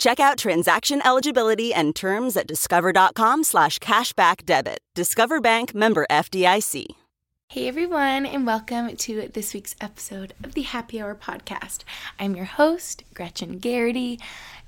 Check out transaction eligibility and terms at discover.com slash cashback debit. Discover Bank member FDIC. Hey everyone, and welcome to this week's episode of the Happy Hour podcast. I'm your host, Gretchen Geraghty,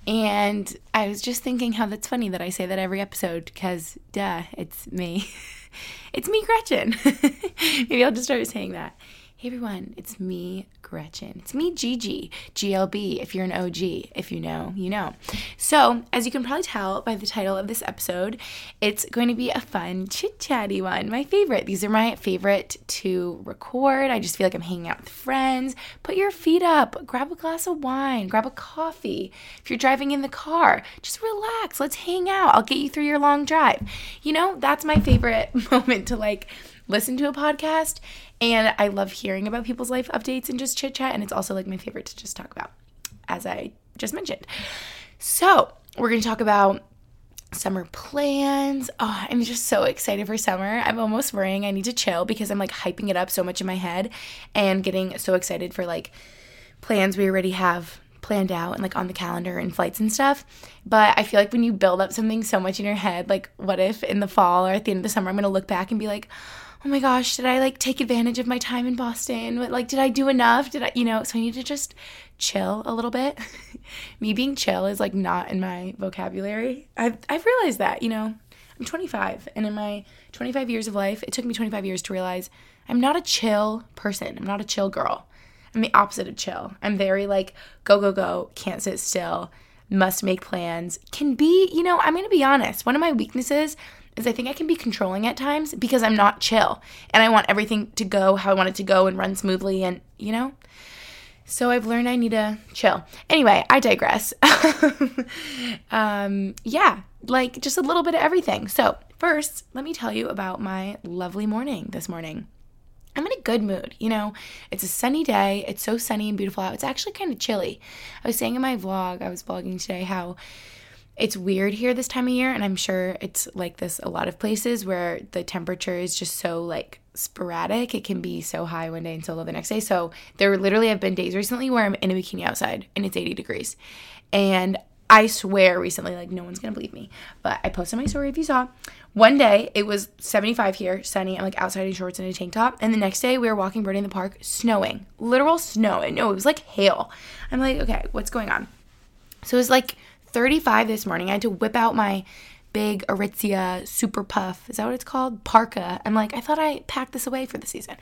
and I was just thinking how that's funny that I say that every episode because, duh, it's me. it's me, Gretchen. Maybe I'll just start saying that. Hey everyone, it's me, Gretchen. It's me, Gigi, GLB, if you're an OG. If you know, you know. So, as you can probably tell by the title of this episode, it's going to be a fun, chit chatty one. My favorite. These are my favorite to record. I just feel like I'm hanging out with friends. Put your feet up, grab a glass of wine, grab a coffee. If you're driving in the car, just relax. Let's hang out. I'll get you through your long drive. You know, that's my favorite moment to like listen to a podcast and I love hearing about people's life updates and just chit chat. And it's also like my favorite to just talk about, as I just mentioned. So, we're going to talk about summer plans. Oh, I'm just so excited for summer. I'm almost worrying I need to chill because I'm like hyping it up so much in my head and getting so excited for like plans we already have planned out and like on the calendar and flights and stuff. But I feel like when you build up something so much in your head, like what if in the fall or at the end of the summer I'm going to look back and be like, oh my gosh, did I like take advantage of my time in Boston? Like, did I do enough? Did I, you know, so I need to just chill a little bit. Me being chill is like not in my vocabulary. I've, I've realized that, you know, I'm 25 and in my 25 years of life, it took me 25 years to realize I'm not a chill person. I'm not a chill girl. I'm the opposite of chill. I'm very like go, go, go, can't sit still, must make plans, can be, you know, I'm to be honest. One of my weaknesses is I think I can be controlling at times because I'm not chill and I want everything to go how I want it to go and run smoothly and, you know? So I've learned I need to chill. Anyway, I digress. um, yeah, like just a little bit of everything. So, first, let me tell you about my lovely morning this morning. I'm in a good mood. You know, it's a sunny day. It's so sunny and beautiful out. It's actually kind of chilly. I was saying in my vlog, I was vlogging today, how it's weird here this time of year and i'm sure it's like this a lot of places where the temperature is just so like sporadic. It can be so high one day and so low the next day. So there literally have been days recently where i'm in a bikini outside and it's 80 degrees. And i swear recently like no one's gonna believe me but i posted my story if you saw. One day it was 75 here sunny i'm like outside in shorts and a tank top. And the next day we were walking Brody in the park snowing literal snow and no it was like hail. I'm like okay what's going on? So it was like 35 this morning. I had to whip out my big Aritzia Super Puff. Is that what it's called? Parka. I'm like, I thought I packed this away for the season.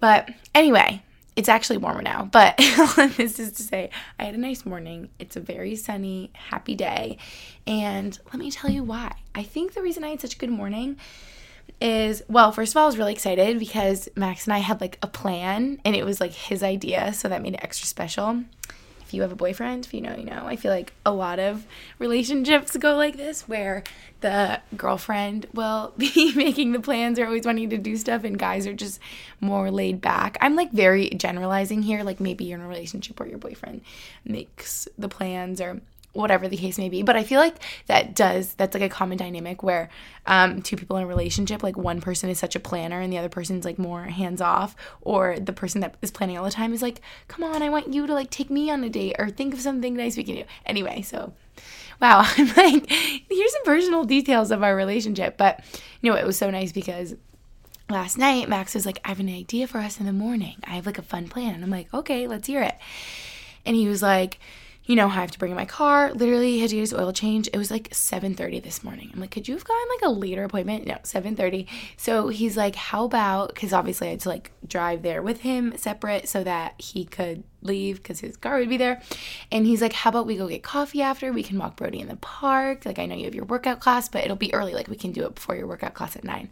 But anyway, it's actually warmer now. But this is to say, I had a nice morning. It's a very sunny, happy day. And let me tell you why. I think the reason I had such a good morning is well, first of all, I was really excited because Max and I had like a plan and it was like his idea. So that made it extra special you have a boyfriend, if you know, you know. I feel like a lot of relationships go like this where the girlfriend will be making the plans or always wanting to do stuff and guys are just more laid back. I'm like very generalizing here, like maybe you're in a relationship where your boyfriend makes the plans or whatever the case may be. But I feel like that does that's like a common dynamic where um, two people in a relationship, like one person is such a planner and the other person's like more hands off, or the person that is planning all the time is like, "Come on, I want you to like take me on a date or think of something nice we can do." Anyway, so wow, I'm like, here's some personal details of our relationship, but you know, it was so nice because last night Max was like, "I have an idea for us in the morning. I have like a fun plan," and I'm like, "Okay, let's hear it." And he was like you know, I have to bring in my car. Literally had to get his oil change. It was like 7:30 this morning. I'm like, could you have gotten like a later appointment? No, 7:30. So he's like, how about because obviously I had to like drive there with him separate so that he could leave because his car would be there. And he's like, how about we go get coffee after? We can walk Brody in the park. Like I know you have your workout class, but it'll be early. Like we can do it before your workout class at nine.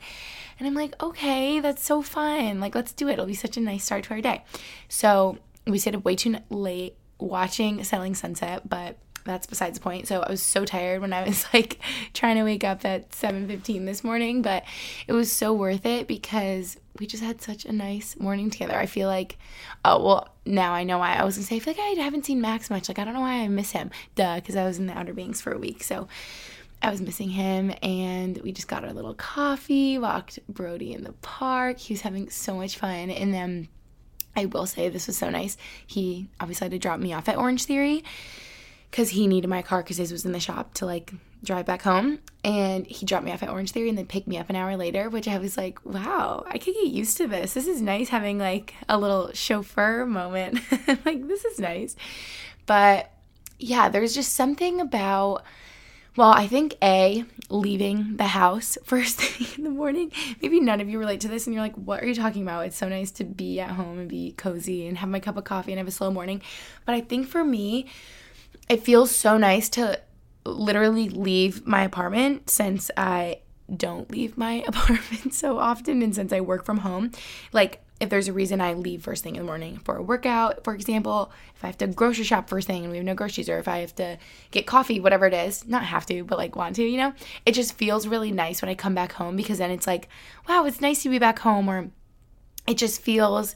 And I'm like, okay, that's so fun. Like let's do it. It'll be such a nice start to our day. So we stayed up way too late watching Selling Sunset, but that's besides the point. So I was so tired when I was like trying to wake up at 7:15 this morning, but it was so worth it because we just had such a nice morning together. I feel like oh, well, now I know why. I was going to say I feel like I haven't seen Max much. Like I don't know why I miss him. Duh, cuz I was in the Outer Banks for a week. So I was missing him and we just got our little coffee, walked Brody in the park. He was having so much fun and then I will say this was so nice. He obviously had to drop me off at Orange Theory because he needed my car because his was in the shop to like drive back home. And he dropped me off at Orange Theory and then picked me up an hour later, which I was like, wow, I could get used to this. This is nice having like a little chauffeur moment. like, this is nice. But yeah, there's just something about well, I think A, leaving the house first thing in the morning. Maybe none of you relate to this and you're like, what are you talking about? It's so nice to be at home and be cozy and have my cup of coffee and have a slow morning. But I think for me, it feels so nice to literally leave my apartment since I don't leave my apartment so often and since I work from home. Like, if there's a reason I leave first thing in the morning for a workout, for example, if I have to grocery shop first thing and we have no groceries, or if I have to get coffee, whatever it is, not have to, but like want to, you know, it just feels really nice when I come back home because then it's like, wow, it's nice to be back home, or it just feels,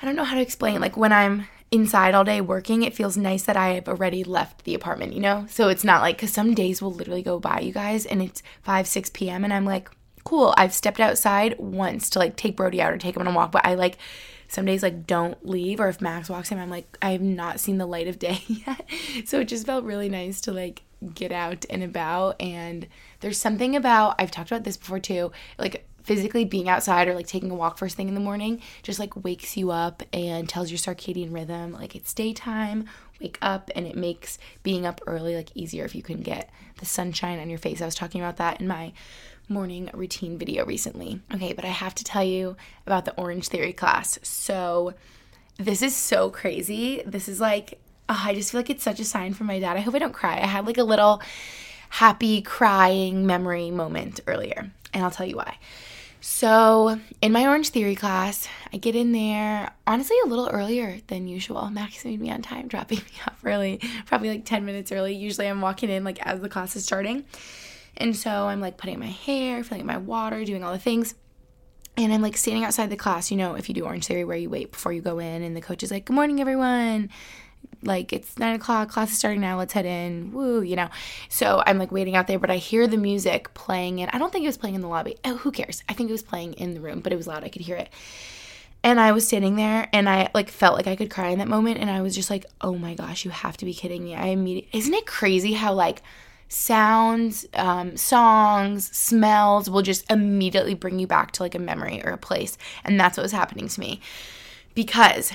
I don't know how to explain, like when I'm inside all day working, it feels nice that I have already left the apartment, you know? So it's not like, because some days will literally go by, you guys, and it's 5, 6 p.m., and I'm like, cool. I've stepped outside once to like take Brody out or take him on a walk, but I like some days like don't leave or if Max walks in, I'm like, I have not seen the light of day yet. so it just felt really nice to like get out and about and there's something about I've talked about this before too, like physically being outside or like taking a walk first thing in the morning just like wakes you up and tells your circadian rhythm like it's daytime wake up and it makes being up early like easier if you can get the sunshine on your face i was talking about that in my morning routine video recently. Okay, but I have to tell you about the Orange Theory class. So, this is so crazy. This is like, oh, I just feel like it's such a sign from my dad. I hope I don't cry. I had like a little happy crying memory moment earlier, and I'll tell you why. So, in my Orange Theory class, I get in there honestly a little earlier than usual. Max made me on time, dropping me off early, probably like 10 minutes early. Usually, I'm walking in like as the class is starting. And so I'm like putting my hair, filling my water, doing all the things. And I'm like standing outside the class, you know, if you do Orange Theory where you wait before you go in, and the coach is like, Good morning, everyone. Like, it's nine o'clock, class is starting now, let's head in. Woo, you know. So I'm like waiting out there, but I hear the music playing, and I don't think it was playing in the lobby. Oh, who cares? I think it was playing in the room, but it was loud. I could hear it. And I was standing there and I like felt like I could cry in that moment. And I was just like, oh my gosh, you have to be kidding me. I immediately, isn't it crazy how like sounds, um, songs, smells will just immediately bring you back to like a memory or a place. And that's what was happening to me. Because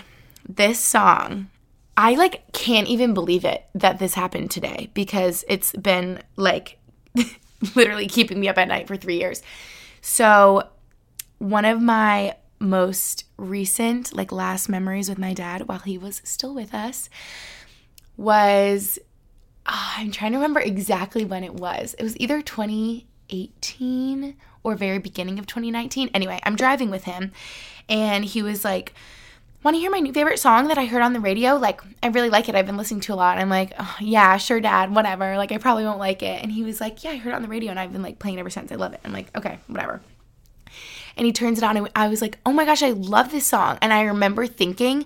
this song, I like can't even believe it that this happened today because it's been like literally keeping me up at night for three years. So, one of my most recent, like last memories with my dad while he was still with us was oh, I'm trying to remember exactly when it was. It was either 2018 or very beginning of 2019. Anyway, I'm driving with him and he was like, Want to hear my new favorite song that I heard on the radio? Like, I really like it. I've been listening to a lot. I'm like, oh, yeah, sure, dad, whatever. Like, I probably won't like it. And he was like, yeah, I heard it on the radio and I've been like playing ever since. I love it. I'm like, okay, whatever. And he turns it on and I was like, oh my gosh, I love this song. And I remember thinking,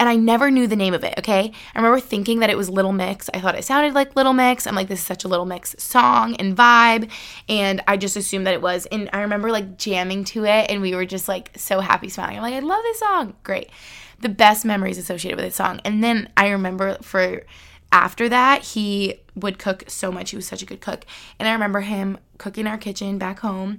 and I never knew the name of it, okay? I remember thinking that it was Little Mix. I thought it sounded like Little Mix. I'm like, this is such a Little Mix song and vibe. And I just assumed that it was. And I remember like jamming to it and we were just like so happy smiling. I'm like, I love this song. Great. The best memories associated with this song. And then I remember for after that, he would cook so much. He was such a good cook. And I remember him cooking our kitchen back home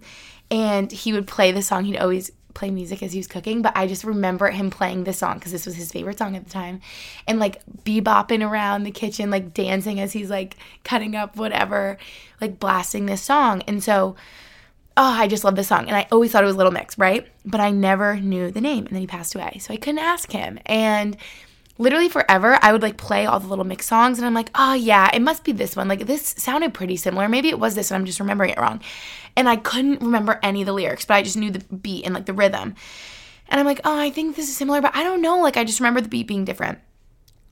and he would play the song. He'd always play music as he was cooking, but I just remember him playing this song because this was his favorite song at the time and like bebopping around the kitchen, like dancing as he's like cutting up whatever, like blasting this song. And so, oh, I just love this song. And I always thought it was Little Mix, right? But I never knew the name. And then he passed away. So I couldn't ask him. And literally forever, I would like play all the Little Mix songs. And I'm like, oh, yeah, it must be this one. Like this sounded pretty similar. Maybe it was this and I'm just remembering it wrong. And I couldn't remember any of the lyrics, but I just knew the beat and like the rhythm. And I'm like, oh, I think this is similar, but I don't know. Like I just remember the beat being different.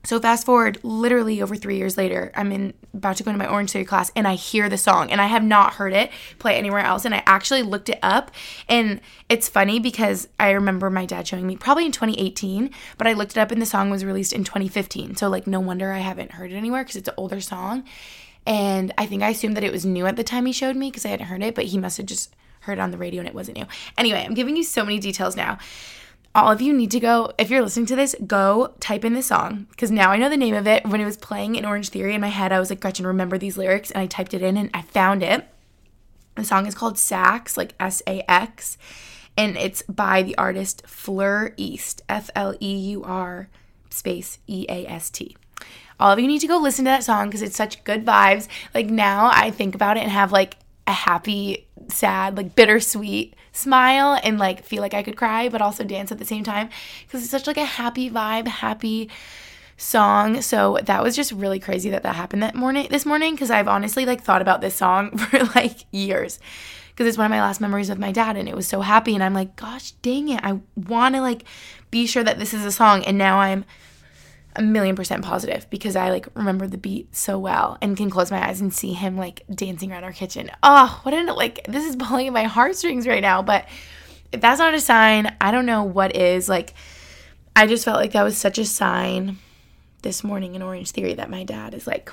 So fast forward literally over three years later, I'm in about to go into my Orange Theory class and I hear the song and I have not heard it play anywhere else. And I actually looked it up and it's funny because I remember my dad showing me probably in 2018, but I looked it up and the song was released in 2015. So like no wonder I haven't heard it anywhere because it's an older song. And I think I assumed that it was new at the time he showed me because I hadn't heard it, but he must have just heard it on the radio and it wasn't new. Anyway, I'm giving you so many details now all of you need to go, if you're listening to this, go type in the song because now I know the name of it. When it was playing in Orange Theory in my head, I was like, Gretchen, remember these lyrics? And I typed it in and I found it. The song is called Sax, like S A X, and it's by the artist Fleur East, F L E U R space E A S T. All of you need to go listen to that song because it's such good vibes. Like now I think about it and have like a happy, sad, like bittersweet smile and like feel like I could cry, but also dance at the same time. Because it's such like a happy vibe, happy song. So that was just really crazy that that happened that morning this morning because I've honestly like thought about this song for like years. Because it's one of my last memories with my dad and it was so happy and I'm like gosh dang it. I want to like be sure that this is a song. And now I'm a million percent positive because I like remember the beat so well and can close my eyes and see him like dancing around our kitchen. Oh, what an like this is pulling my heartstrings right now. But if that's not a sign, I don't know what is. Like I just felt like that was such a sign this morning in Orange Theory that my dad is like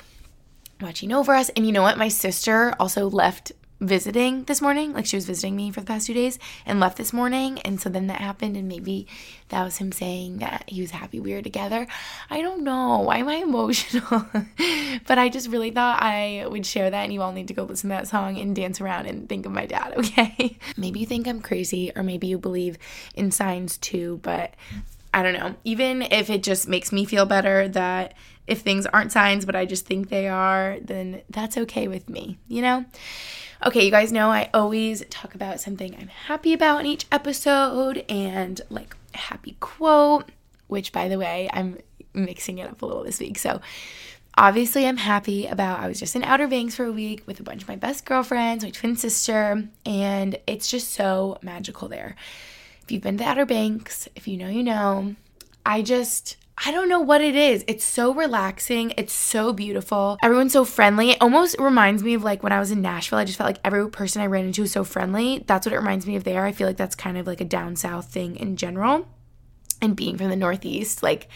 watching over us. And you know what? My sister also left visiting this morning. Like she was visiting me for the past two days and left this morning. And so then that happened, and maybe that was him saying that he was happy we were together. I don't know. Why am I emotional? but I just really thought I would share that, and you all need to go listen to that song and dance around and think of my dad, okay? maybe you think I'm crazy, or maybe you believe in signs too, but I don't know. Even if it just makes me feel better that if things aren't signs, but I just think they are, then that's okay with me, you know? Okay, you guys know I always talk about something I'm happy about in each episode and like a happy quote, which by the way, I'm mixing it up a little this week. So, obviously, I'm happy about I was just in Outer Banks for a week with a bunch of my best girlfriends, my twin sister, and it's just so magical there. If you've been to Outer Banks, if you know, you know. I just I don't know what it is. It's so relaxing. It's so beautiful. Everyone's so friendly. It almost reminds me of like when I was in Nashville. I just felt like every person I ran into was so friendly. That's what it reminds me of there. I feel like that's kind of like a down south thing in general. And being from the Northeast, like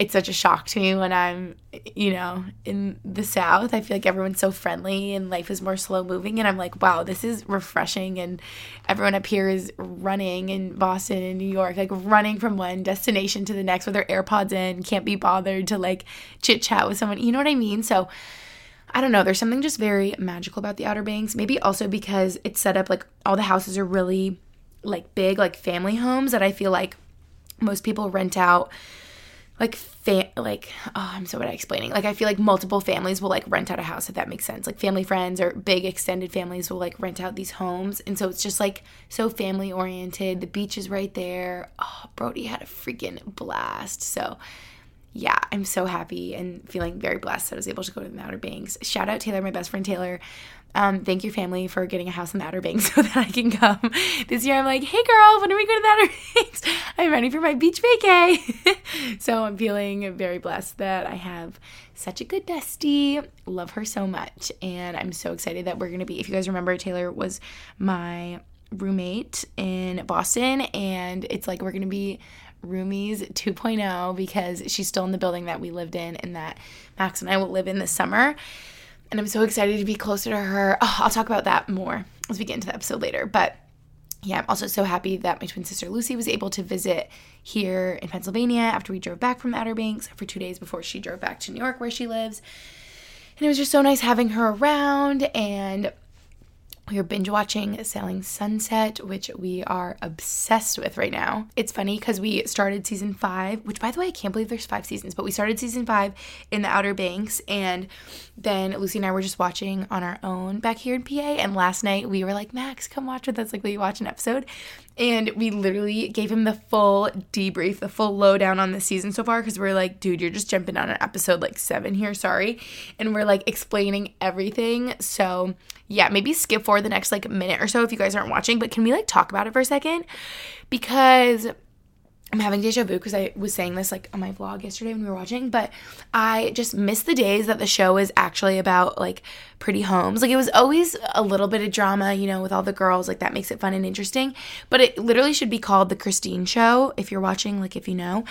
it's such a shock to me when I'm, you know, in the South. I feel like everyone's so friendly and life is more slow moving. And I'm like, wow, this is refreshing. And everyone up here is running in Boston and New York, like running from one destination to the next with their AirPods in, can't be bothered to like chit chat with someone. You know what I mean? So I don't know. There's something just very magical about the Outer Banks. Maybe also because it's set up like all the houses are really like big, like family homes that I feel like most people rent out like fa- like oh I'm so bad at explaining. Like I feel like multiple families will like rent out a house if that makes sense. Like family friends or big extended families will like rent out these homes, and so it's just like so family oriented. The beach is right there. Oh, Brody had a freaking blast. So yeah, I'm so happy and feeling very blessed that I was able to go to the Outer Banks. Shout out Taylor, my best friend Taylor. Um, thank your family for getting a house in the Outer Banks so that I can come. This year I'm like, hey girl, when are we going to the Outer Banks? I'm ready for my beach vacay. so I'm feeling very blessed that I have such a good bestie. Love her so much. And I'm so excited that we're going to be, if you guys remember, Taylor was my roommate in Boston. And it's like we're going to be roomies 2.0 because she's still in the building that we lived in and that Max and I will live in this summer and I'm so excited to be closer to her. Oh, I'll talk about that more as we get into the episode later. But yeah, I'm also so happy that my twin sister Lucy was able to visit here in Pennsylvania after we drove back from Outer Banks for two days before she drove back to New York where she lives. And it was just so nice having her around and we are binge watching Selling Sunset, which we are obsessed with right now. It's funny because we started season five, which by the way, I can't believe there's five seasons, but we started season five in the Outer Banks. And then Lucy and I were just watching on our own back here in PA. And last night we were like, Max, come watch with us. Like, will you watch an episode? And we literally gave him the full debrief, the full lowdown on the season so far because we're like, dude, you're just jumping on an episode like seven here, sorry. And we're like explaining everything. So, yeah, maybe skip forward the next like minute or so if you guys aren't watching, but can we like talk about it for a second? Because I'm having deja vu because I was saying this like on my vlog yesterday when we were watching, but I just miss the days that the show is actually about like pretty homes. Like it was always a little bit of drama, you know, with all the girls, like that makes it fun and interesting. But it literally should be called The Christine Show if you're watching, like if you know.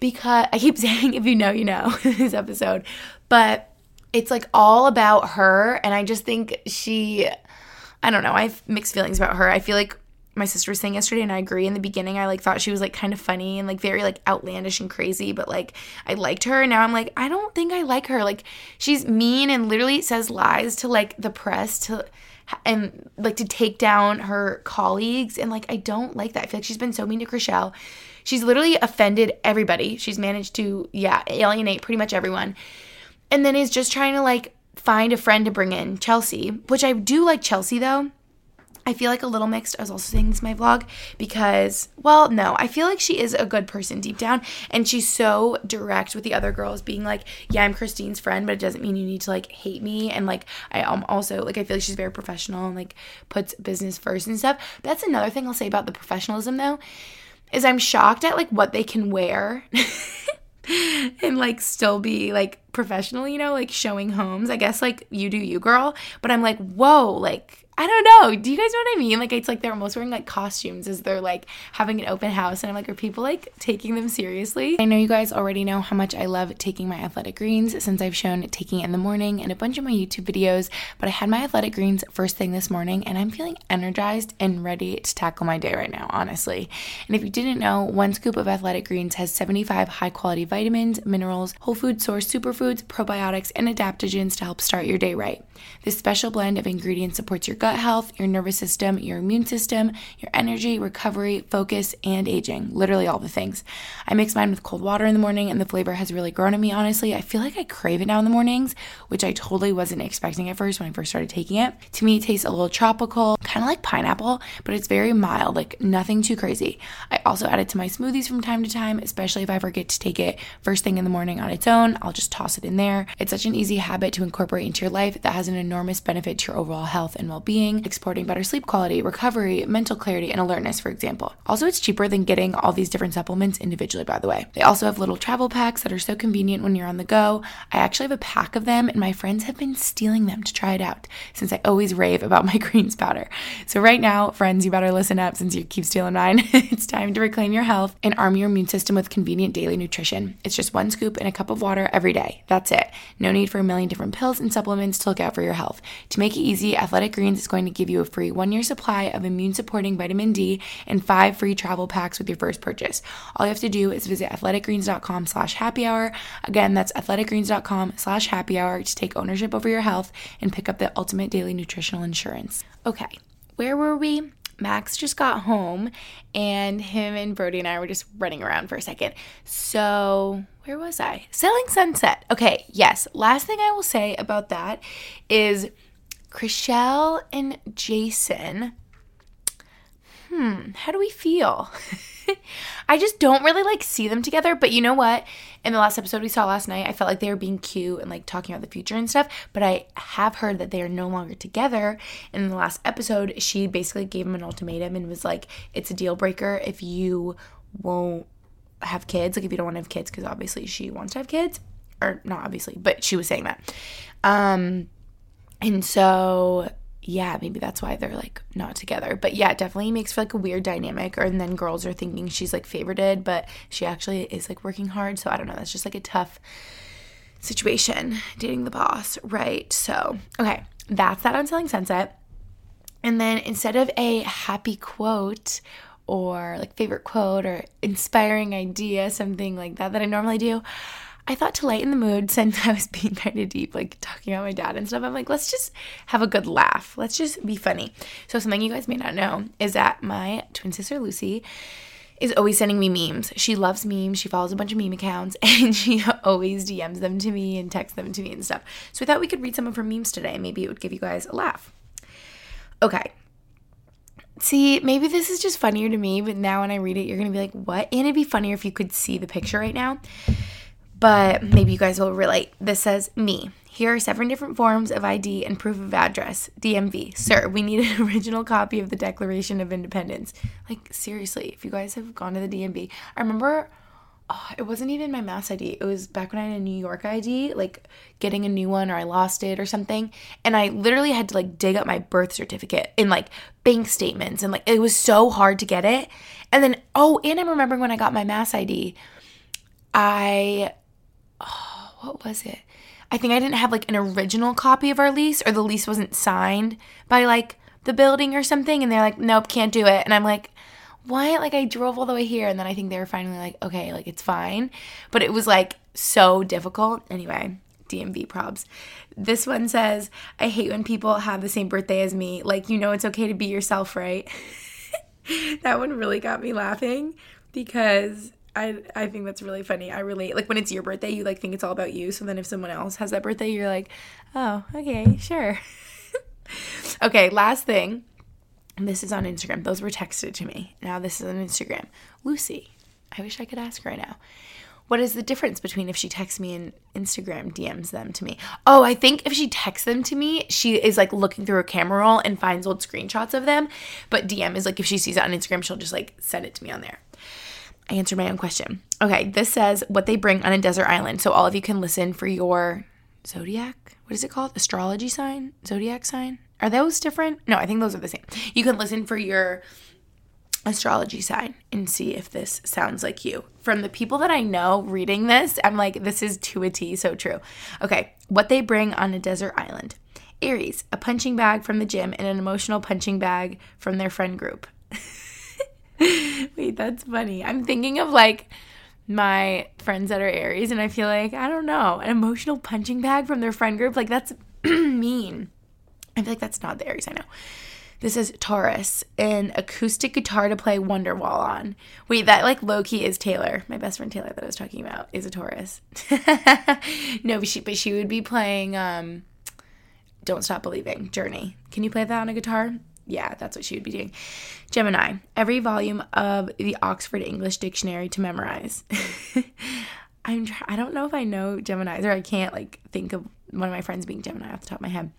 Because I keep saying if you know, you know, this episode. But it's like all about her and I just think she I don't know, I have mixed feelings about her. I feel like my sister was saying yesterday and I agree. In the beginning I like thought she was like kind of funny and like very like outlandish and crazy but like I liked her. And now I'm like I don't think I like her. Like she's mean and literally says lies to like the press to and like to take down her colleagues and like I don't like that. I feel like she's been so mean to Chrishell she's literally offended everybody. She's managed to yeah alienate pretty much everyone. And then is just trying to like find a friend to bring in Chelsea, which I do like Chelsea though. I feel like a little mixed. I was also saying this in my vlog because, well, no, I feel like she is a good person deep down. And she's so direct with the other girls, being like, yeah, I'm Christine's friend, but it doesn't mean you need to like hate me. And like, I am also, like, I feel like she's very professional and like puts business first and stuff. That's another thing I'll say about the professionalism though, is I'm shocked at like what they can wear. and like still be like professional, you know, like showing homes. I guess like you do you, girl. But I'm like, whoa, like I don't know. Do you guys know what I mean? Like it's like they're almost wearing like costumes as they're like having an open house and I'm like, are people like taking them seriously? I know you guys already know how much I love taking my athletic greens since I've shown taking it in the morning in a bunch of my YouTube videos, but I had my athletic greens first thing this morning and I'm feeling energized and ready to tackle my day right now, honestly. And if you didn't know, one scoop of athletic greens has 75 high quality vitamins, minerals, whole food source superfoods, probiotics, and adaptogens to help start your day right. This special blend of ingredients supports your gut health, your nervous system, your immune system, your energy, recovery, focus, and aging. Literally all the things. I mix mine with cold water in the morning, and the flavor has really grown on me, honestly. I feel like I crave it now in the mornings, which I totally wasn't expecting at first when I first started taking it. To me, it tastes a little tropical, kind of like pineapple, but it's very mild, like nothing too crazy. I also add it to my smoothies from time to time, especially if I forget to take it first thing in the morning on its own. I'll just toss it in there. It's such an easy habit to incorporate into your life that has an enormous benefit to your overall health and well being, exporting better sleep quality, recovery, mental clarity, and alertness, for example. Also, it's cheaper than getting all these different supplements individually, by the way. They also have little travel packs that are so convenient when you're on the go. I actually have a pack of them, and my friends have been stealing them to try it out since I always rave about my greens powder. So, right now, friends, you better listen up since you keep stealing mine. it's time to reclaim your health and arm your immune system with convenient daily nutrition. It's just one scoop in a cup of water every day. That's it. No need for a million different pills and supplements to look out for your health. To make it easy, Athletic Greens is going to give you a free one year supply of immune supporting vitamin D and five free travel packs with your first purchase. All you have to do is visit athleticgreens.com slash happy hour. Again, that's athleticgreens.com slash happy hour to take ownership over your health and pick up the ultimate daily nutritional insurance. Okay, where were we? Max just got home and him and Brody and I were just running around for a second. So, where was I? Selling Sunset. Okay, yes. Last thing I will say about that is Chrishell and Jason. Hmm, how do we feel? I just don't really like see them together, but you know what? In the last episode we saw last night, I felt like they were being cute and like talking about the future and stuff, but I have heard that they are no longer together. In the last episode, she basically gave him an ultimatum and was like, it's a deal breaker if you won't have kids, like if you don't want to have kids, because obviously she wants to have kids, or not obviously, but she was saying that. Um, and so yeah, maybe that's why they're like not together. But yeah, it definitely makes for like a weird dynamic. Or and then girls are thinking she's like favorited, but she actually is like working hard. So I don't know. That's just like a tough situation dating the boss, right? So okay, that's that on Selling Sunset. And then instead of a happy quote or like favorite quote or inspiring idea, something like that that I normally do, I thought to lighten the mood, since I was being kind of deep, like talking about my dad and stuff, I'm like, let's just have a good laugh. Let's just be funny. So, something you guys may not know is that my twin sister Lucy is always sending me memes. She loves memes. She follows a bunch of meme accounts and she always DMs them to me and texts them to me and stuff. So, I thought we could read some of her memes today. Maybe it would give you guys a laugh. Okay. See, maybe this is just funnier to me, but now when I read it, you're going to be like, what? And it'd be funnier if you could see the picture right now but maybe you guys will relate. This says me. Here are seven different forms of ID and proof of address. DMV. Sir, we need an original copy of the Declaration of Independence. Like, seriously, if you guys have gone to the DMV, I remember oh, it wasn't even my mass ID. It was back when I had a New York ID, like getting a new one or I lost it or something. And I literally had to like dig up my birth certificate and like bank statements and like it was so hard to get it. And then, oh, and I'm remembering when I got my mass ID, I oh, what was it? I think I didn't have like an original copy of our lease or the lease wasn't signed by like the building or something and they're like nope can't do it and I'm like what like I drove all the way here and then I think they were finally like okay like it's fine but it was like so difficult anyway DMV probs. This one says, I hate when people have the same birthday as me. Like, you know, it's okay to be yourself, right? that one really got me laughing because I I think that's really funny. I relate. Like when it's your birthday, you like think it's all about you. So then if someone else has that birthday, you're like, "Oh, okay, sure." okay, last thing. This is on Instagram. Those were texted to me. Now this is on Instagram. Lucy. I wish I could ask right now. What is the difference between if she texts me and Instagram DMs them to me? Oh, I think if she texts them to me, she is like looking through her camera roll and finds old screenshots of them. But DM is like if she sees it on Instagram, she'll just like send it to me on there. I answered my own question. Okay, this says what they bring on a desert island. So all of you can listen for your zodiac. What is it called? Astrology sign? Zodiac sign? Are those different? No, I think those are the same. You can listen for your astrology sign and see if this sounds like you. From the people that I know reading this, I'm like, this is to a T, so true. Okay, what they bring on a desert island. Aries, a punching bag from the gym and an emotional punching bag from their friend group. Wait, that's funny. I'm thinking of like my friends that are Aries, and I feel like, I don't know, an emotional punching bag from their friend group. Like, that's mean. I feel like that's not the Aries I know. This is Taurus, an acoustic guitar to play Wonderwall on. Wait, that like low key is Taylor. My best friend Taylor that I was talking about is a Taurus. no, but she but she would be playing um Don't Stop Believing, Journey. Can you play that on a guitar? Yeah, that's what she would be doing. Gemini, every volume of the Oxford English Dictionary to memorize. I'm try- I don't know if I know Gemini's or I can't like think of one of my friends being Gemini off the top of my head.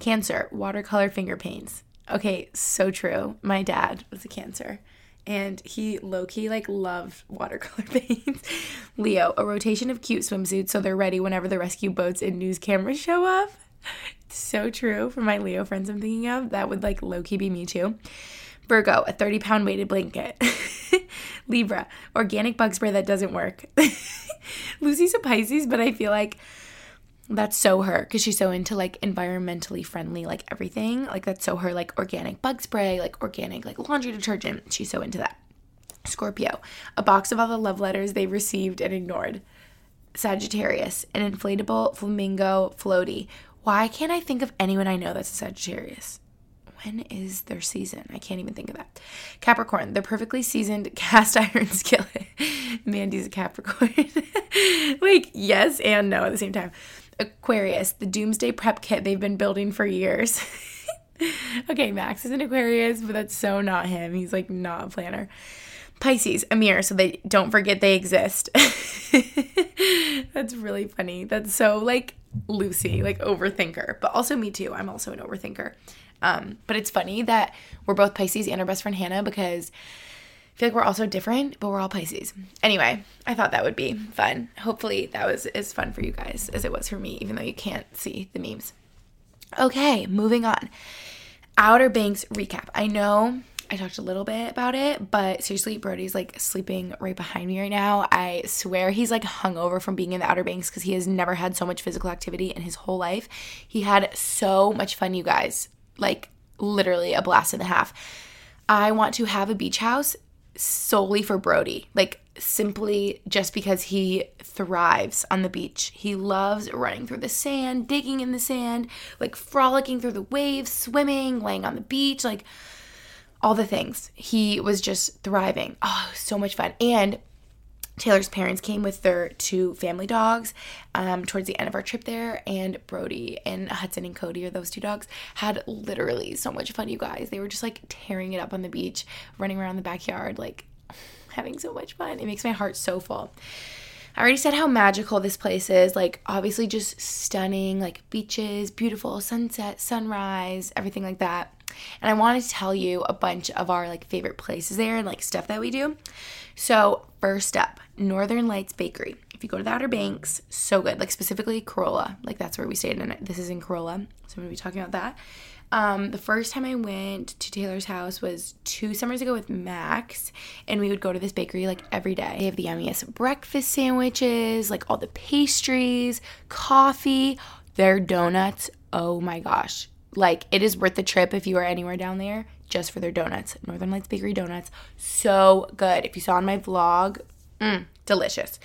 Cancer, watercolor finger paints. Okay, so true. My dad was a Cancer and he low key like loved watercolor paints. Leo, a rotation of cute swimsuits so they're ready whenever the rescue boats and news cameras show up so true for my Leo friends I'm thinking of. That would like low key be me too. Virgo, a 30 pound weighted blanket. Libra, organic bug spray that doesn't work. Lucy's a Pisces, but I feel like that's so her because she's so into like environmentally friendly, like everything. Like that's so her, like organic bug spray, like organic, like laundry detergent. She's so into that. Scorpio, a box of all the love letters they received and ignored. Sagittarius, an inflatable flamingo floaty why can't I think of anyone I know that's a Sagittarius? When is their season? I can't even think of that. Capricorn, the perfectly seasoned cast iron skillet. Mandy's a Capricorn. like, yes and no at the same time. Aquarius, the doomsday prep kit they've been building for years. okay, Max is an Aquarius, but that's so not him. He's like not a planner. Pisces, a mirror so they don't forget they exist. that's really funny. That's so like Lucy, like overthinker, but also me too. I'm also an overthinker. Um, but it's funny that we're both Pisces and our best friend Hannah because I feel like we're also different, but we're all Pisces. Anyway, I thought that would be fun. Hopefully, that was as fun for you guys as it was for me, even though you can't see the memes. Okay, moving on. Outer Banks recap. I know I talked a little bit about it, but seriously, Brody's like sleeping right behind me right now. I swear he's like hungover from being in the Outer Banks because he has never had so much physical activity in his whole life. He had so much fun, you guys. Like literally a blast and a half. I want to have a beach house solely for Brody. Like simply just because he thrives on the beach. He loves running through the sand, digging in the sand, like frolicking through the waves, swimming, laying on the beach, like all the things. He was just thriving. Oh, so much fun. And Taylor's parents came with their two family dogs um, towards the end of our trip there, and Brody and Hudson and Cody, or those two dogs, had literally so much fun, you guys. They were just like tearing it up on the beach, running around the backyard, like having so much fun. It makes my heart so full. I already said how magical this place is. Like, obviously, just stunning, like beaches, beautiful sunset, sunrise, everything like that. And I wanted to tell you a bunch of our like favorite places there and like stuff that we do. So, first up, Northern Lights Bakery. If you go to the Outer Banks, so good. Like specifically Corolla. Like that's where we stayed and this is in Corolla. So I'm to be talking about that. Um, the first time I went to Taylor's house was two summers ago with Max, and we would go to this bakery like every day. They have the yummiest breakfast sandwiches, like all the pastries, coffee, their donuts. Oh my gosh. Like, it is worth the trip if you are anywhere down there just for their donuts. Northern Lights Bakery donuts. So good. If you saw on my vlog, mm, delicious.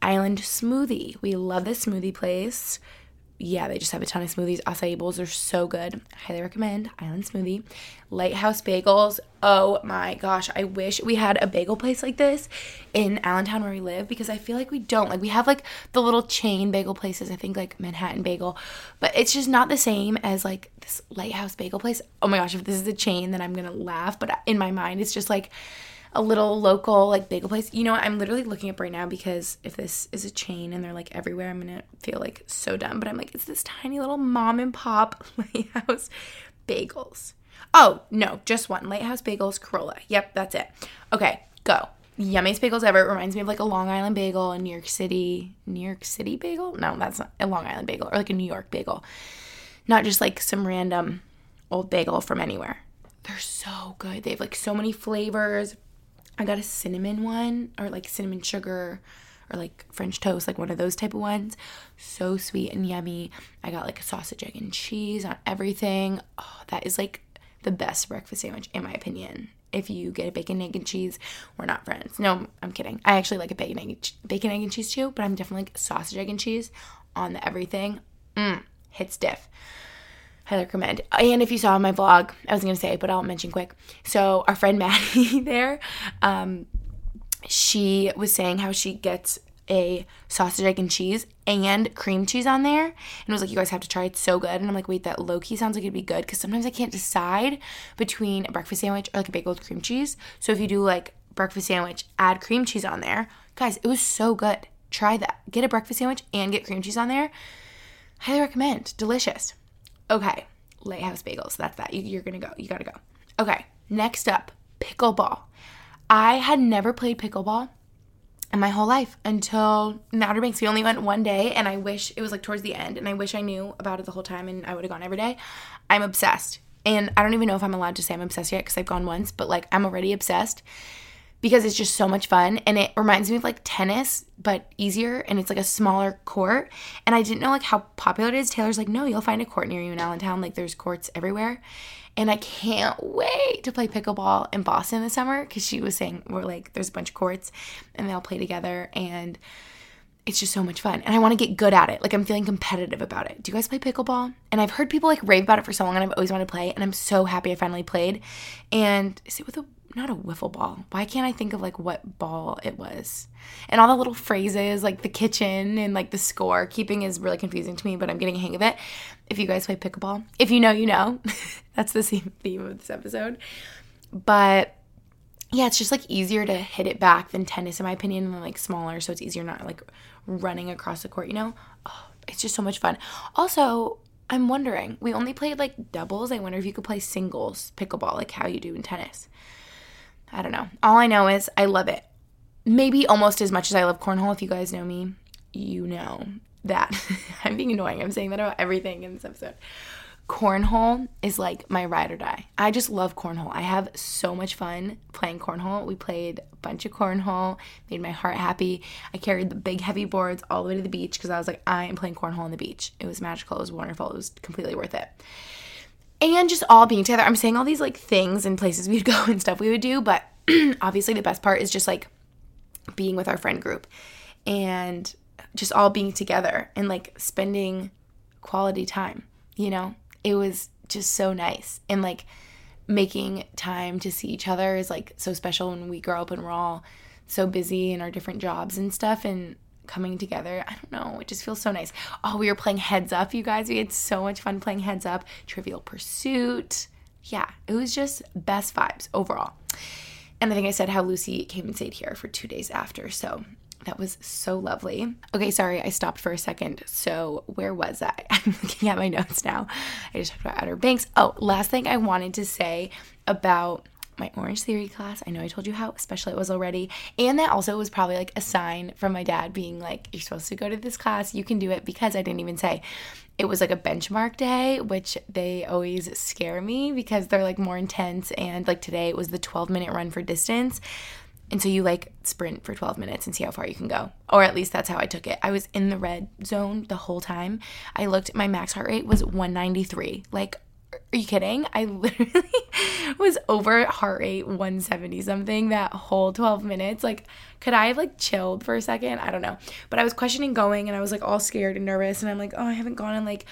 Island Smoothie. We love this smoothie place yeah, they just have a ton of smoothies. Acai bowls are so good. Highly recommend Island Smoothie. Lighthouse Bagels. Oh my gosh, I wish we had a bagel place like this in Allentown where we live because I feel like we don't. Like we have like the little chain bagel places, I think like Manhattan Bagel, but it's just not the same as like this Lighthouse Bagel place. Oh my gosh, if this is a chain, then I'm going to laugh, but in my mind it's just like a little local like bagel place. You know what? I'm literally looking up right now because if this is a chain and they're like everywhere, I'm gonna feel like so dumb. But I'm like, it's this tiny little mom and pop lighthouse bagels. Oh no, just one lighthouse bagels, Corolla. Yep, that's it. Okay, go. Yummiest bagels ever. It reminds me of like a Long Island bagel in New York City. New York City bagel? No, that's not a Long Island bagel or like a New York bagel. Not just like some random old bagel from anywhere. They're so good. They have like so many flavors. I got a cinnamon one or like cinnamon sugar or like French toast, like one of those type of ones. So sweet and yummy. I got like a sausage, egg, and cheese on everything. Oh, that is like the best breakfast sandwich, in my opinion. If you get a bacon, egg, and cheese, we're not friends. No, I'm kidding. I actually like a bacon, egg, bacon, egg, and cheese too, but I'm definitely like sausage, egg, and cheese on the everything. Mmm, hits diff highly recommend. And if you saw my vlog, I was gonna say, but I'll mention quick. So our friend Maddie there, um, she was saying how she gets a sausage, egg, and cheese and cream cheese on there. And was like, you guys have to try it. It's so good. And I'm like, wait, that low key sounds like it'd be good because sometimes I can't decide between a breakfast sandwich or like a bagel with cream cheese. So if you do like breakfast sandwich, add cream cheese on there. Guys, it was so good. Try that. Get a breakfast sandwich and get cream cheese on there. Highly recommend. Delicious. Okay, Lighthouse Bagels. That's that. You, are gonna go. You gotta go. Okay, next up, pickleball. I had never played pickleball in my whole life until Outer Banks. We only went one day, and I wish it was like towards the end, and I wish I knew about it the whole time, and I would have gone every day. I'm obsessed, and I don't even know if I'm allowed to say I'm obsessed yet because I've gone once, but like I'm already obsessed because it's just so much fun and it reminds me of like tennis but easier and it's like a smaller court and i didn't know like how popular it is. Taylor's like no you'll find a court near you in allentown like there's courts everywhere. And i can't wait to play pickleball in boston this summer because she was saying we're like there's a bunch of courts and they all play together and it's just so much fun and i want to get good at it. Like i'm feeling competitive about it. Do you guys play pickleball? And i've heard people like rave about it for so long and i've always wanted to play and i'm so happy i finally played and is it with a not a wiffle ball. Why can't I think of like what ball it was? And all the little phrases like the kitchen and like the score keeping is really confusing to me, but I'm getting a hang of it. If you guys play pickleball, if you know, you know. That's the same theme of this episode. But yeah, it's just like easier to hit it back than tennis in my opinion, and like smaller, so it's easier not like running across the court, you know? Oh, it's just so much fun. Also, I'm wondering, we only played like doubles. I wonder if you could play singles pickleball like how you do in tennis. I don't know. All I know is I love it. Maybe almost as much as I love cornhole. If you guys know me, you know that. I'm being annoying. I'm saying that about everything in this episode. Cornhole is like my ride or die. I just love cornhole. I have so much fun playing cornhole. We played a bunch of cornhole, made my heart happy. I carried the big heavy boards all the way to the beach because I was like, I am playing cornhole on the beach. It was magical. It was wonderful. It was completely worth it and just all being together. I'm saying all these like things and places we'd go and stuff we would do, but obviously the best part is just like being with our friend group and just all being together and like spending quality time, you know? It was just so nice. And like making time to see each other is like so special when we grow up and we're all so busy in our different jobs and stuff and coming together. I don't know. It just feels so nice. Oh, we were playing Heads Up, you guys. We had so much fun playing Heads Up, Trivial Pursuit. Yeah, it was just best vibes overall. And I think I said how Lucy came and stayed here for two days after. So that was so lovely. Okay, sorry, I stopped for a second. So, where was I? I'm looking at my notes now. I just talked about Outer Banks. Oh, last thing I wanted to say about my Orange Theory class. I know I told you how special it was already. And that also was probably like a sign from my dad being like, you're supposed to go to this class. You can do it because I didn't even say it was like a benchmark day, which they always scare me because they're like more intense. And like today, it was the 12 minute run for distance. And so you like sprint for 12 minutes and see how far you can go. Or at least that's how I took it. I was in the red zone the whole time. I looked, my max heart rate was 193. Like, are you kidding? I literally was over at heart rate 170 something that whole 12 minutes. Like, could I have like chilled for a second? I don't know. But I was questioning going and I was like all scared and nervous. And I'm like, oh, I haven't gone in like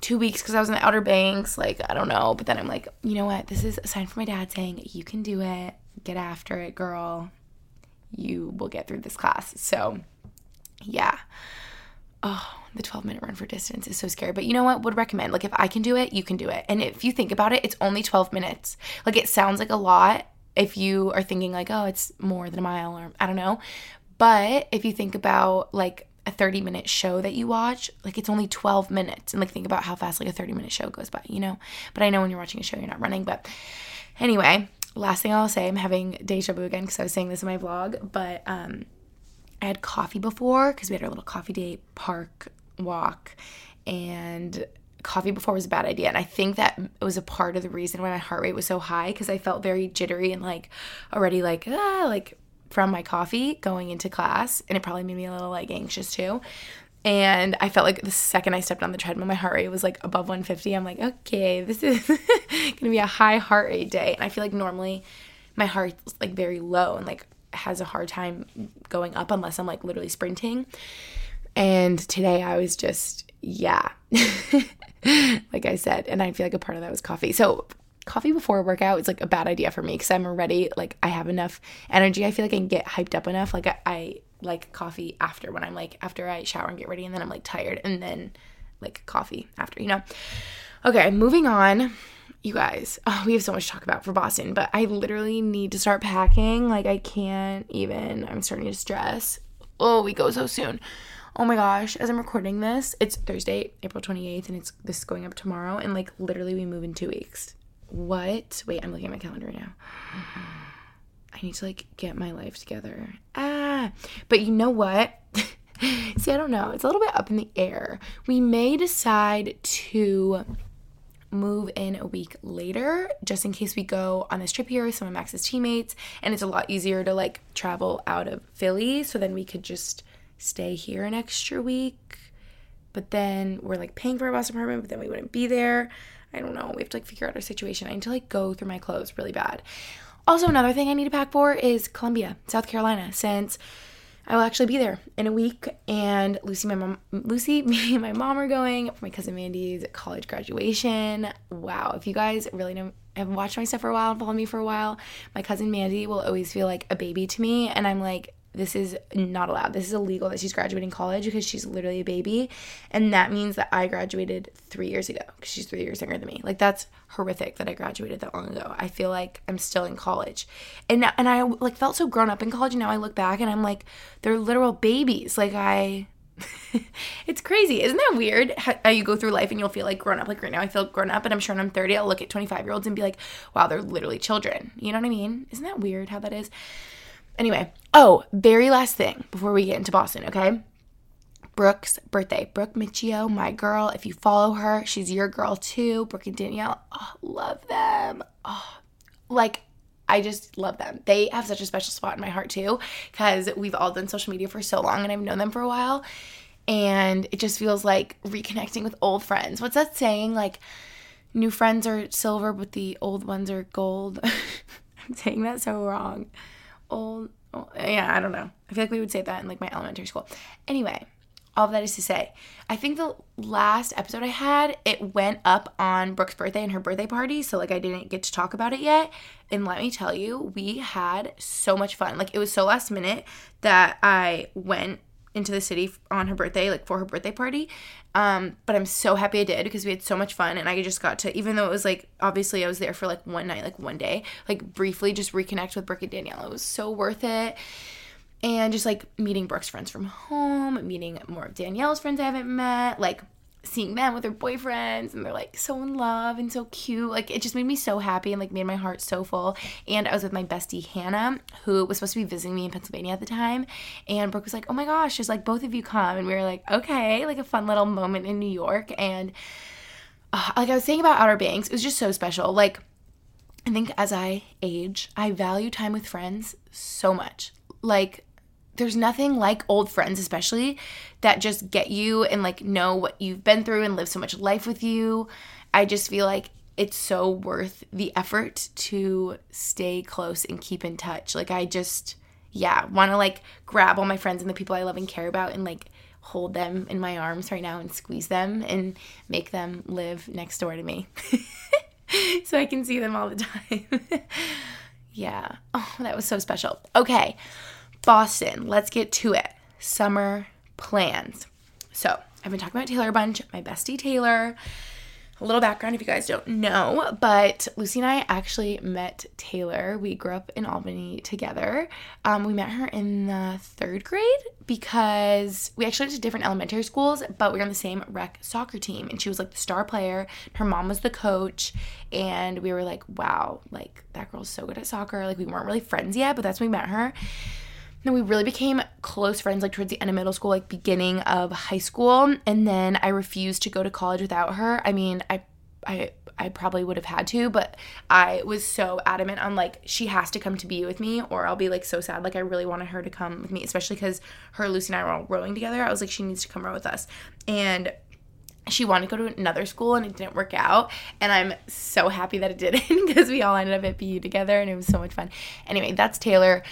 two weeks because I was in the Outer Banks. Like, I don't know. But then I'm like, you know what? This is a sign from my dad saying, you can do it. Get after it, girl. You will get through this class. So, yeah. Oh, the 12 minute run for distance is so scary. But you know what? Would recommend. Like, if I can do it, you can do it. And if you think about it, it's only 12 minutes. Like, it sounds like a lot if you are thinking, like, oh, it's more than a mile or I don't know. But if you think about, like, a 30 minute show that you watch, like it's only 12 minutes. And like think about how fast like a 30 minute show goes by, you know? But I know when you're watching a show, you're not running. But anyway, last thing I'll say, I'm having deja vu again because I was saying this in my vlog, but um, I had coffee before because we had our little coffee date, park walk, and coffee before was a bad idea. And I think that it was a part of the reason why my heart rate was so high because I felt very jittery and like already like, ah, like from my coffee going into class. And it probably made me a little like anxious too. And I felt like the second I stepped on the treadmill, my heart rate was like above 150. I'm like, okay, this is gonna be a high heart rate day. And I feel like normally my heart's like very low and like has a hard time going up unless I'm like literally sprinting. And today I was just, yeah, like I said, and I feel like a part of that was coffee. So coffee before workout is like a bad idea for me because I'm already like I have enough energy. I feel like I can get hyped up enough. Like I, I like coffee after when I'm like after I shower and get ready and then I'm like tired and then like coffee after, you know. Okay, moving on. You guys, oh, we have so much to talk about for Boston, but I literally need to start packing. Like I can't even. I'm starting to stress. Oh, we go so soon. Oh my gosh, as I'm recording this, it's Thursday, April 28th, and it's this is going up tomorrow, and like literally we move in two weeks. What? Wait, I'm looking at my calendar now. I need to like get my life together. Ah, but you know what? See, I don't know. It's a little bit up in the air. We may decide to move in a week later just in case we go on this trip here with some of Max's teammates. And it's a lot easier to like travel out of Philly so then we could just stay here an extra week. But then we're like paying for a bus apartment but then we wouldn't be there. I don't know. We have to like figure out our situation. I need to like go through my clothes really bad. Also, another thing I need to pack for is Columbia, South Carolina, since I will actually be there in a week. And Lucy, my mom, Lucy, me, and my mom are going for my cousin Mandy's college graduation. Wow! If you guys really know, have watched my stuff for a while and followed me for a while, my cousin Mandy will always feel like a baby to me, and I'm like this is not allowed. This is illegal that she's graduating college because she's literally a baby. And that means that I graduated three years ago because she's three years younger than me. Like, that's horrific that I graduated that long ago. I feel like I'm still in college. And, and I like felt so grown up in college. And now I look back and I'm like, they're literal babies. Like, I. it's crazy. Isn't that weird how you go through life and you'll feel like grown up? Like right now, I feel grown up, and I'm sure when I'm 30, I'll look at 25 year olds and be like, wow, they're literally children. You know what I mean? Isn't that weird how that is? Anyway, oh, very last thing before we get into Boston, okay? Brooke's birthday. Brooke Miccio, my girl. If you follow her, she's your girl too. Brooke and Danielle, oh, love them. Oh, like, I just love them. They have such a special spot in my heart too, because we've all done social media for so long and I've known them for a while. And it just feels like reconnecting with old friends. What's that saying? Like, new friends are silver, but the old ones are gold. I'm saying that so wrong old, old. Yeah, I don't know. I feel like we would say that in like my elementary school. Anyway, all that is to say, I think the last episode I had, it went up on Brooke's birthday and her birthday party. So, like, I didn't get to talk about it yet. And let me tell you, we had so much fun. Like, it was so last minute that I went into the city on her birthday, like for her birthday party. Um, but I'm so happy I did because we had so much fun and I just got to, even though it was like, obviously I was there for like one night, like one day, like briefly just reconnect with Brooke and Danielle. It was so worth it and just like meeting Brooke's friends from home, meeting more of Danielle's friends I haven't met, like seeing them with their boyfriends and they're like so in love and so cute. Like it just made me so happy and like made my heart so full. And I was with my bestie Hannah, who was supposed to be visiting me in Pennsylvania at the time. And Brooke was like, Oh my gosh, just like both of you come. And we were like, Okay, like a fun little moment in New York. And uh, like I was saying about Outer Banks, it was just so special. Like I think as I age, I value time with friends so much. Like there's nothing like old friends especially that just get you and like know what you've been through and live so much life with you. I just feel like it's so worth the effort to stay close and keep in touch. Like i just yeah want to like grab all my friends and the people i love and care about and like hold them in my arms right now and squeeze them and make them live next door to me. So i can see them all the time. Yeah. Oh that was so special. Okay Boston, let's get to it. Summer plans. So, I've been talking about Taylor a bunch, my bestie Taylor. A little background if you guys don't know, but Lucy and I actually met Taylor. We grew up in Albany together. Um, we met her in the third grade because we actually went to different elementary schools, but we were on the same rec soccer team. And she was like the star player. Her mom was the coach. And we were like, wow, like that girl's so good at soccer. Like we weren't really friends yet, but that's when we met her. No, we really became close friends like towards the end of middle school, like beginning of high school. And then I refused to go to college without her. I mean, I I I probably would have had to, but I was so adamant on like she has to come to be with me or I'll be like so sad. Like I really wanted her to come with me, especially because her, Lucy, and I were all rowing together. I was like, she needs to come row with us. And she wanted to go to another school and it didn't work out. And I'm so happy that it didn't because we all ended up at BU together and it was so much fun. Anyway, that's Taylor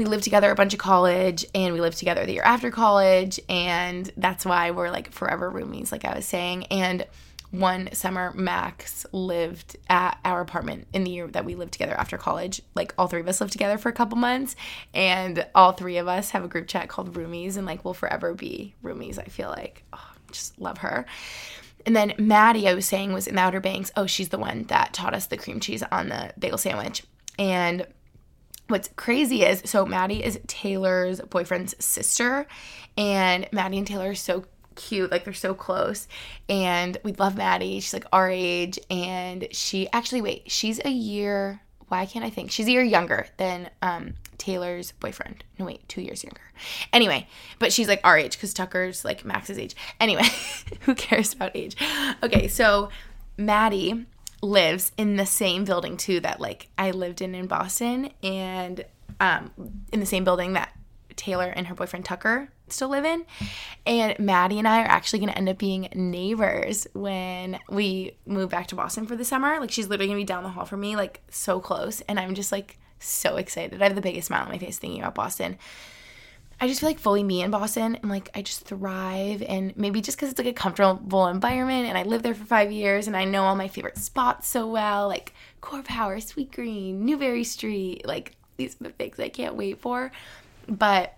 we lived together a bunch of college and we lived together the year after college and that's why we're like forever roomies like i was saying and one summer max lived at our apartment in the year that we lived together after college like all three of us lived together for a couple months and all three of us have a group chat called roomies and like we'll forever be roomies i feel like oh, just love her and then Maddie, I was saying, was in the Outer Banks. Oh, she's the one that taught us the cream cheese on the bagel sandwich. And what's crazy is so Maddie is Taylor's boyfriend's sister, and Maddie and Taylor are so cute, like they're so close. And we love Maddie. She's like our age, and she actually wait, she's a year. Why can't I think? She's a year younger than um, Taylor's boyfriend. No, wait, two years younger. Anyway, but she's like our age because Tucker's like Max's age. Anyway, who cares about age? Okay, so Maddie lives in the same building too that like I lived in in Boston and um in the same building that Taylor and her boyfriend Tucker still live in. And Maddie and I are actually going to end up being neighbors when we move back to Boston for the summer. Like she's literally going to be down the hall from me, like so close, and I'm just like so excited. I have the biggest smile on my face thinking about Boston. I just feel like fully me in Boston and like I just thrive and maybe just because it's like a comfortable environment and I lived there for five years and I know all my favorite spots so well, like Core Power, Sweet Green, Newbury Street, like these are the things I can't wait for. But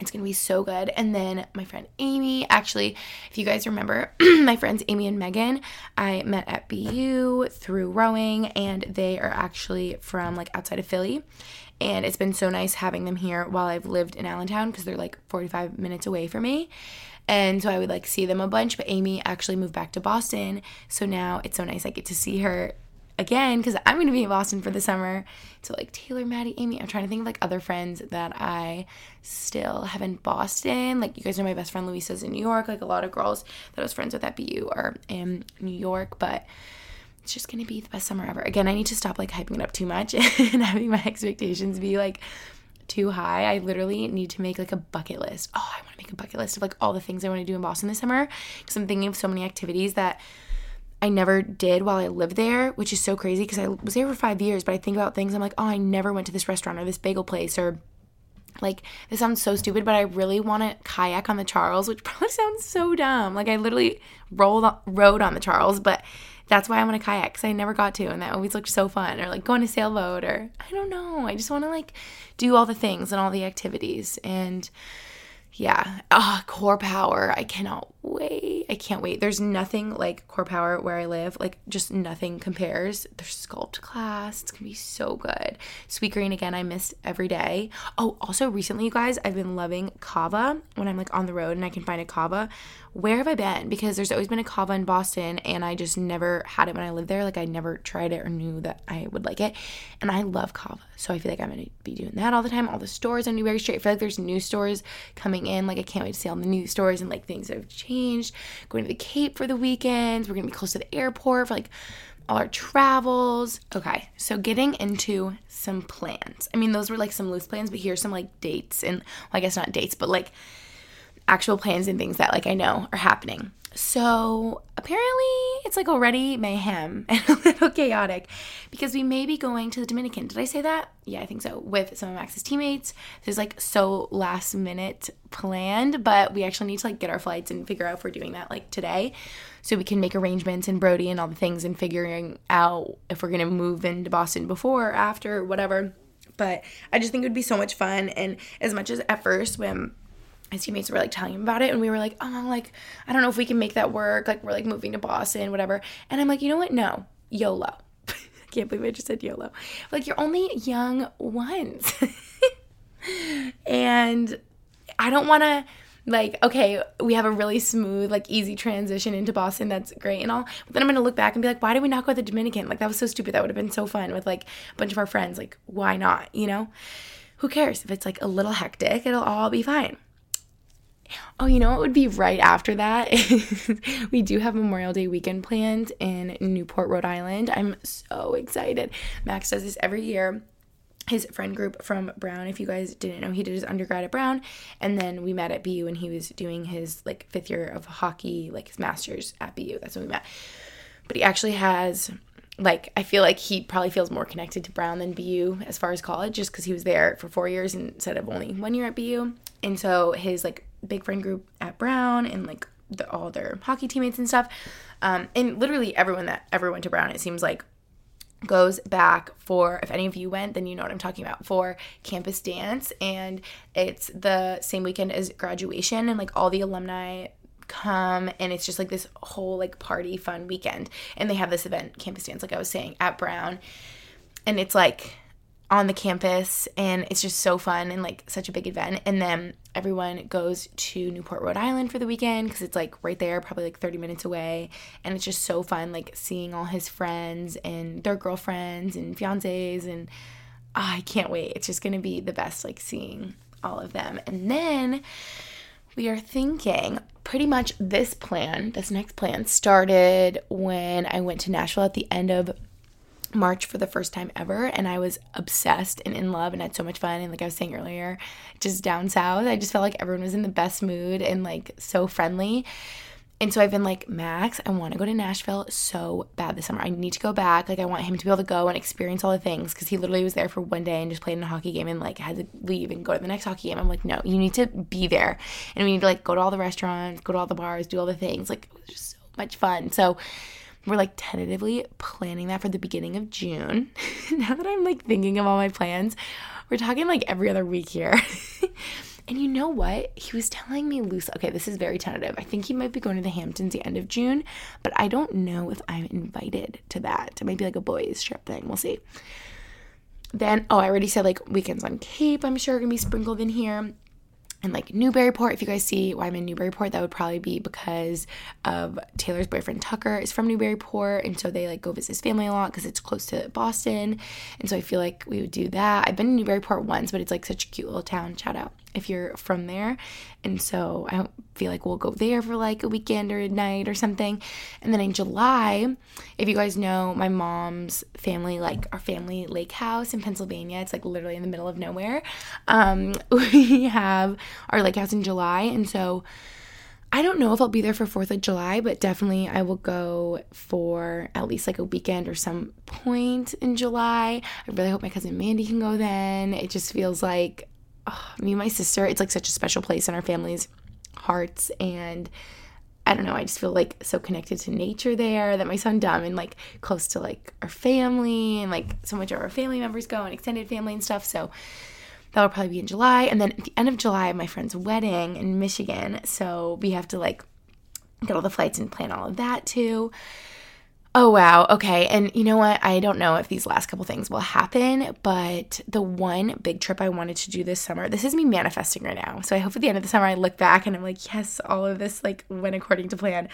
it's gonna be so good. And then my friend Amy, actually, if you guys remember, my friends Amy and Megan, I met at BU through rowing, and they are actually from like outside of Philly and it's been so nice having them here while I've lived in Allentown because they're like 45 minutes away from me. And so I would like see them a bunch, but Amy actually moved back to Boston. So now it's so nice I get to see her again because I'm going to be in Boston for the summer. So like Taylor, Maddie, Amy, I'm trying to think of like other friends that I still have in Boston. Like you guys know my best friend Louisa's in New York. Like a lot of girls that I was friends with at BU are in New York, but it's just gonna be the best summer ever. Again, I need to stop like hyping it up too much and having my expectations be like too high. I literally need to make like a bucket list. Oh, I want to make a bucket list of like all the things I want to do in Boston this summer because I'm thinking of so many activities that I never did while I lived there, which is so crazy because I was there for five years. But I think about things, I'm like, oh, I never went to this restaurant or this bagel place or like this sounds so stupid, but I really want to kayak on the Charles, which probably sounds so dumb. Like I literally rolled rowed on the Charles, but that's why I want to kayak because I never got to, and that always looked so fun. Or like going to sailboat, or I don't know. I just want to like do all the things and all the activities and yeah. Ah, oh, core power. I cannot wait. I can't wait. There's nothing like core power where I live. Like just nothing compares. There's sculpt class. It's gonna be so good. Sweetgreen again, I missed every day. Oh, also recently, you guys, I've been loving Cava when I'm like on the road and I can find a Cava where have I been? Because there's always been a Cava in Boston and I just never had it when I lived there. Like I never tried it or knew that I would like it. And I love Cava. So I feel like I'm gonna be doing that all the time. All the stores on Newbury Street. I feel like there's new stores coming in. Like I can't wait to see all the new stores and like things that have changed. Going to the Cape for the weekends. We're gonna be close to the airport for like all our travels. Okay, so getting into some plans. I mean, those were like some loose plans, but here's some like dates and well, I guess not dates, but like actual plans and things that like I know are happening. So apparently it's like already mayhem and a little chaotic because we may be going to the Dominican. Did I say that? Yeah, I think so. With some of Max's teammates. This is like so last minute planned, but we actually need to like get our flights and figure out if we're doing that like today. So we can make arrangements and Brody and all the things and figuring out if we're gonna move into Boston before or after, whatever. But I just think it would be so much fun. And as much as at first when his teammates were like telling him about it and we were like oh like i don't know if we can make that work like we're like moving to boston whatever. And i'm like you know what? No. Yolo. I can't believe i just said yolo. Like you're only young once. And i don't want to like okay we have a really smooth like easy transition into boston that's great and all but then i'm gonna look back and be like why did we not go to the dominican? Like that was so stupid. That would have been so fun with like a bunch of our friends. Like why not you know? Who cares? If it's like a little hectic it'll all be fine Oh, you know what would be right after that? we do have Memorial Day weekend planned in Newport, Rhode Island. I'm so excited. Max does this every year. His friend group from Brown, if you guys didn't know, he did his undergrad at Brown, and then we met at BU and he was doing his like fifth year of hockey, like his master's at BU. That's when we met. But he actually has like I feel like he probably feels more connected to Brown than BU as far as college, just because he was there for four years instead of only one year at BU. And so his like big friend group at Brown and like the, all their hockey teammates and stuff. Um, and literally everyone that ever went to Brown, it seems like goes back for if any of you went then you know what i'm talking about for campus dance. And it's the same weekend as graduation and like all the alumni come and it's just like this whole like party fun weekend. And they have this event campus dance like i was saying at brown. And it's like on the campus and it's just so fun and like such a big event and then everyone goes to Newport, Rhode Island for the weekend because it's like right there, probably like 30 minutes away. And it's just so fun, like seeing all his friends and their girlfriends and fiancés. And oh, I can't wait. It's just going to be the best, like seeing all of them. And then we are thinking pretty much this plan, this next plan started when I went to Nashville at the end of March for the first time ever and I was obsessed and in love and had so much fun. And like I was saying earlier just down south I just felt like everyone was in the best mood and like so friendly. And so I've been like Max I want to go to Nashville so bad this summer. I need to go back. Like I want him to be able to go and experience all the things. Because he literally was there for one day and just played in a hockey game and like had to leave and go to the next hockey game. I'm like no you need to be there. And we need to like go to all the restaurants go to all the bars do all the things. Like it was just so much fun. So we're like tentatively planning that for the beginning of June. now that I'm like thinking of all my plans, we're talking like every other week here. and you know what? He was telling me loose. Okay, this is very tentative. I think he might be going to the Hamptons the end of June, but I don't know if I'm invited to that. It might be like a boys' trip thing. We'll see. Then, oh, I already said like weekends on Cape, I'm sure are gonna be sprinkled in here and like Newburyport. If you guys see why I'm in Newburyport, that would probably be because of Taylor's boyfriend Tucker is from Newburyport, and so they like go visit his family a lot because it's close to Boston, and so I feel like we would do that. I've been in Newburyport once, but it's like such a cute little town. Shout out if you're from there. And so I don't feel like we'll go there for like a weekend or a night or something. And then in July, if you guys know my mom's family, like our family lake house in Pennsylvania, it's like literally in the middle of nowhere. Um, we have our lake house in July. And so I don't know if I'll be there for 4th of July, but definitely I will go for at least like a weekend or some point in July. I really hope my cousin Mandy can go then. It just feels like oh, me and my sister, it's like such a special place in our family's hearts. And I don't know, I just feel like so connected to nature there that my son Dom and like close to like our family and like so much of our family members go and extended family and stuff. So that'll probably be in July. And then at the end of July, my friend's wedding in Michigan. So we have to like get all the flights and plan all of that too. Oh, wow. Okay. And you know what? I don't know if these last couple things will happen, but the one big trip I wanted to do this summer, this is me manifesting right now. So I hope at the end of the summer I look back and I'm like, yes, all of this like went according to plan.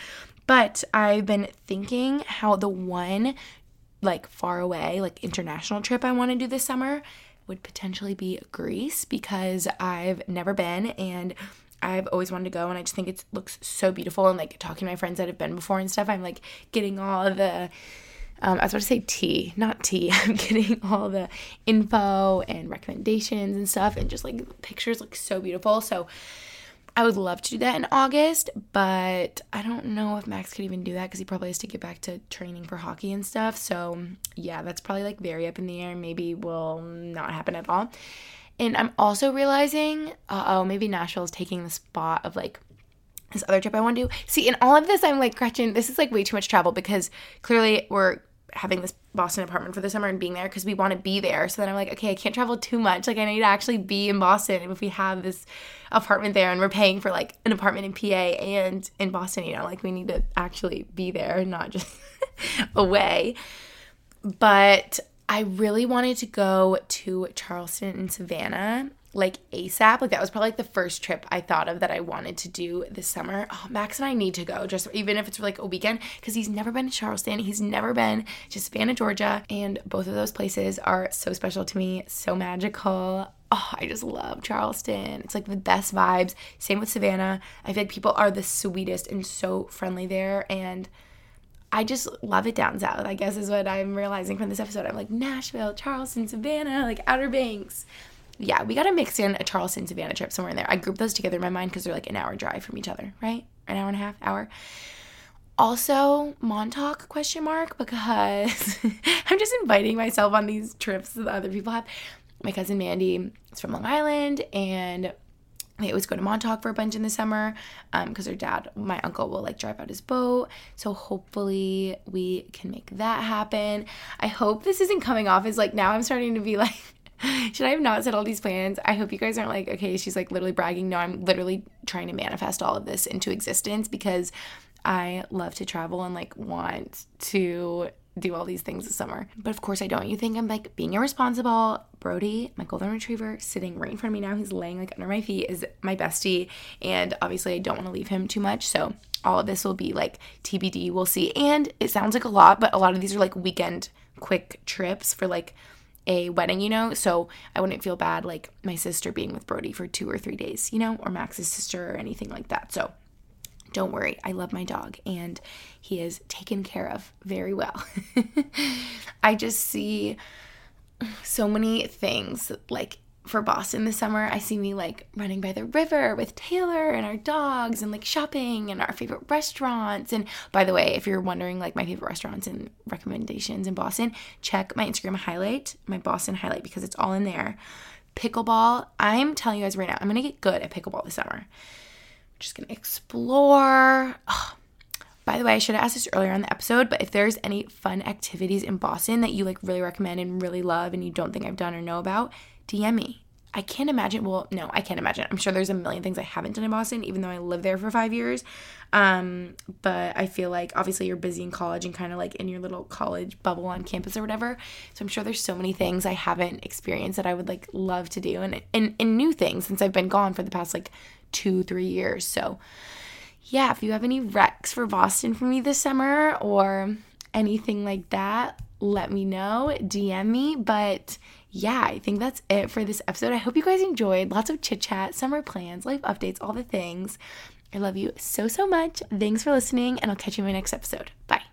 But I've been thinking how the one like far away, like international trip I want to do this summer would potentially be Greece because I've never been and I've always wanted to go and I just think it looks so beautiful and like talking to my friends that have been before and stuff, I'm like getting all the um, I was about to say tea, not tea. I'm getting all the info and recommendations and stuff, and just like pictures look so beautiful. So I would love to do that in August, but I don't know if Max could even do that because he probably has to get back to training for hockey and stuff. So yeah, that's probably like very up in the air. Maybe will not happen at all. And I'm also realizing, oh, maybe Nashville is taking the spot of like this other trip I want to do. See, in all of this, I'm like, Gretchen, this is like way too much travel because clearly we're having this Boston apartment for the summer and being there because we want to be there. So then I'm like, okay, I can't travel too much. Like, I need to actually be in Boston. And if we have this apartment there and we're paying for like an apartment in PA and in Boston, you know, like we need to actually be there and not just away. But I really wanted to go to Charleston and Savannah like ASAP. Like that was probably like the first trip I thought of that I wanted to do this summer. Oh, Max and I need to go just even if it's for like a weekend because he's never been to Charleston. He's never been to Savannah, Georgia, and both of those places are so special to me, so magical. Oh, I just love Charleston. It's like the best vibes. Same with Savannah. I feel like people are the sweetest and so friendly there and I just love it down south, I guess is what I'm realizing from this episode. I'm like Nashville, Charleston, Savannah, like Outer Banks. Yeah, we gotta mix in a Charleston, Savannah trip somewhere in there. I group those together in my mind because they're like an hour drive from each other, right? An hour and a half, hour. Also, Montauk question mark because I'm just inviting myself on these trips that other people have. My cousin Mandy is from Long Island and they always go to Montauk for a bunch in the summer because um, their dad, my uncle, will like drive out his boat. So hopefully we can make that happen. I hope this isn't coming off as like now I'm starting to be like, should I have not said all these plans? I hope you guys aren't like, okay, she's like literally bragging. No, I'm literally trying to manifest all of this into existence because I love to travel and like want to do all these things this summer. But of course I don't. You think I'm like being irresponsible. Brody, my golden retriever, sitting right in front of me now. He's laying like under my feet, is my bestie. And obviously I don't want to leave him too much. So all of this will be like TBD. We'll see. And it sounds like a lot, but a lot of these are like weekend quick trips for like a wedding, you know? So I wouldn't feel bad like my sister being with Brody for two or three days, you know, or Max's sister or anything like that. So don't worry, I love my dog and he is taken care of very well. I just see so many things like for Boston this summer. I see me like running by the river with Taylor and our dogs and like shopping and our favorite restaurants. And by the way, if you're wondering like my favorite restaurants and recommendations in Boston, check my Instagram highlight, my Boston highlight, because it's all in there. Pickleball, I'm telling you guys right now, I'm gonna get good at pickleball this summer just gonna explore. Oh, by the way, I should have asked this earlier on the episode, but if there's any fun activities in Boston that you like really recommend and really love and you don't think I've done or know about, DM me. I can't imagine. Well, no, I can't imagine. I'm sure there's a million things I haven't done in Boston, even though I lived there for five years. Um, but I feel like obviously you're busy in college and kind of like in your little college bubble on campus or whatever. So I'm sure there's so many things I haven't experienced that I would like love to do and and, and new things since I've been gone for the past like two, three years. So, yeah, if you have any recs for Boston for me this summer or anything like that, let me know. DM me. But yeah, I think that's it for this episode. I hope you guys enjoyed. Lots of chit chat, summer plans, life updates, all the things. I love you so, so much. Thanks for listening, and I'll catch you in my next episode. Bye.